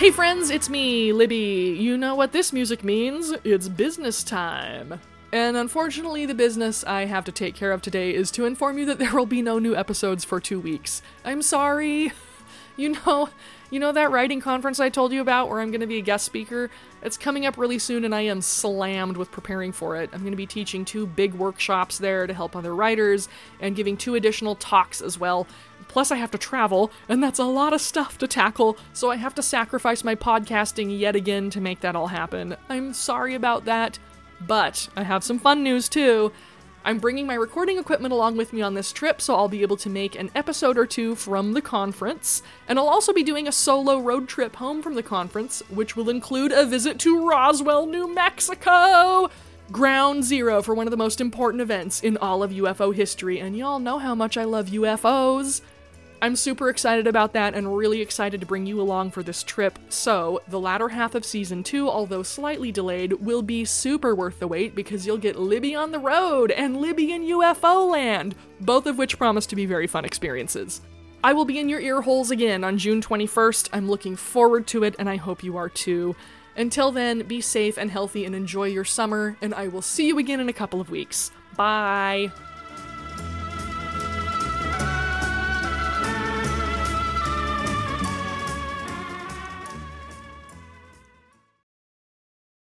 Hey friends, it's me, Libbie. You know what this music means? It's business time. And unfortunately, the business I have to take care of today is to inform you that there will be no new episodes for two weeks. I'm sorry. You know, you know that writing conference I told you about where I'm going to be a guest speaker? It's coming up really soon and I am slammed with preparing for it. I'm going to be teaching two big workshops there to help other writers and giving two additional talks as well. Plus, I have to travel, and that's a lot of stuff to tackle, so I have to sacrifice my podcasting yet again to make that all happen. I'm sorry about that, but I have some fun news too. I'm bringing my recording equipment along with me on this trip, so I'll be able to make an episode or two from the conference. And I'll also be doing a solo road trip home from the conference, which will include a visit to Roswell, New Mexico! Ground zero for one of the most important events in all of UFO history, and y'all know how much I love UFOs. I'm super excited about that and really excited to bring you along for this trip. So, the latter half of season 2, although slightly delayed, will be super worth the wait because you'll get Libbie on the road and Libbie in UFO land, both of which promise to be very fun experiences. I will be in your ear holes again on June 21st. I'm looking forward to it and I hope you are too. Until then, be safe and healthy and enjoy your summer, and I will see you again in a couple of weeks. Bye.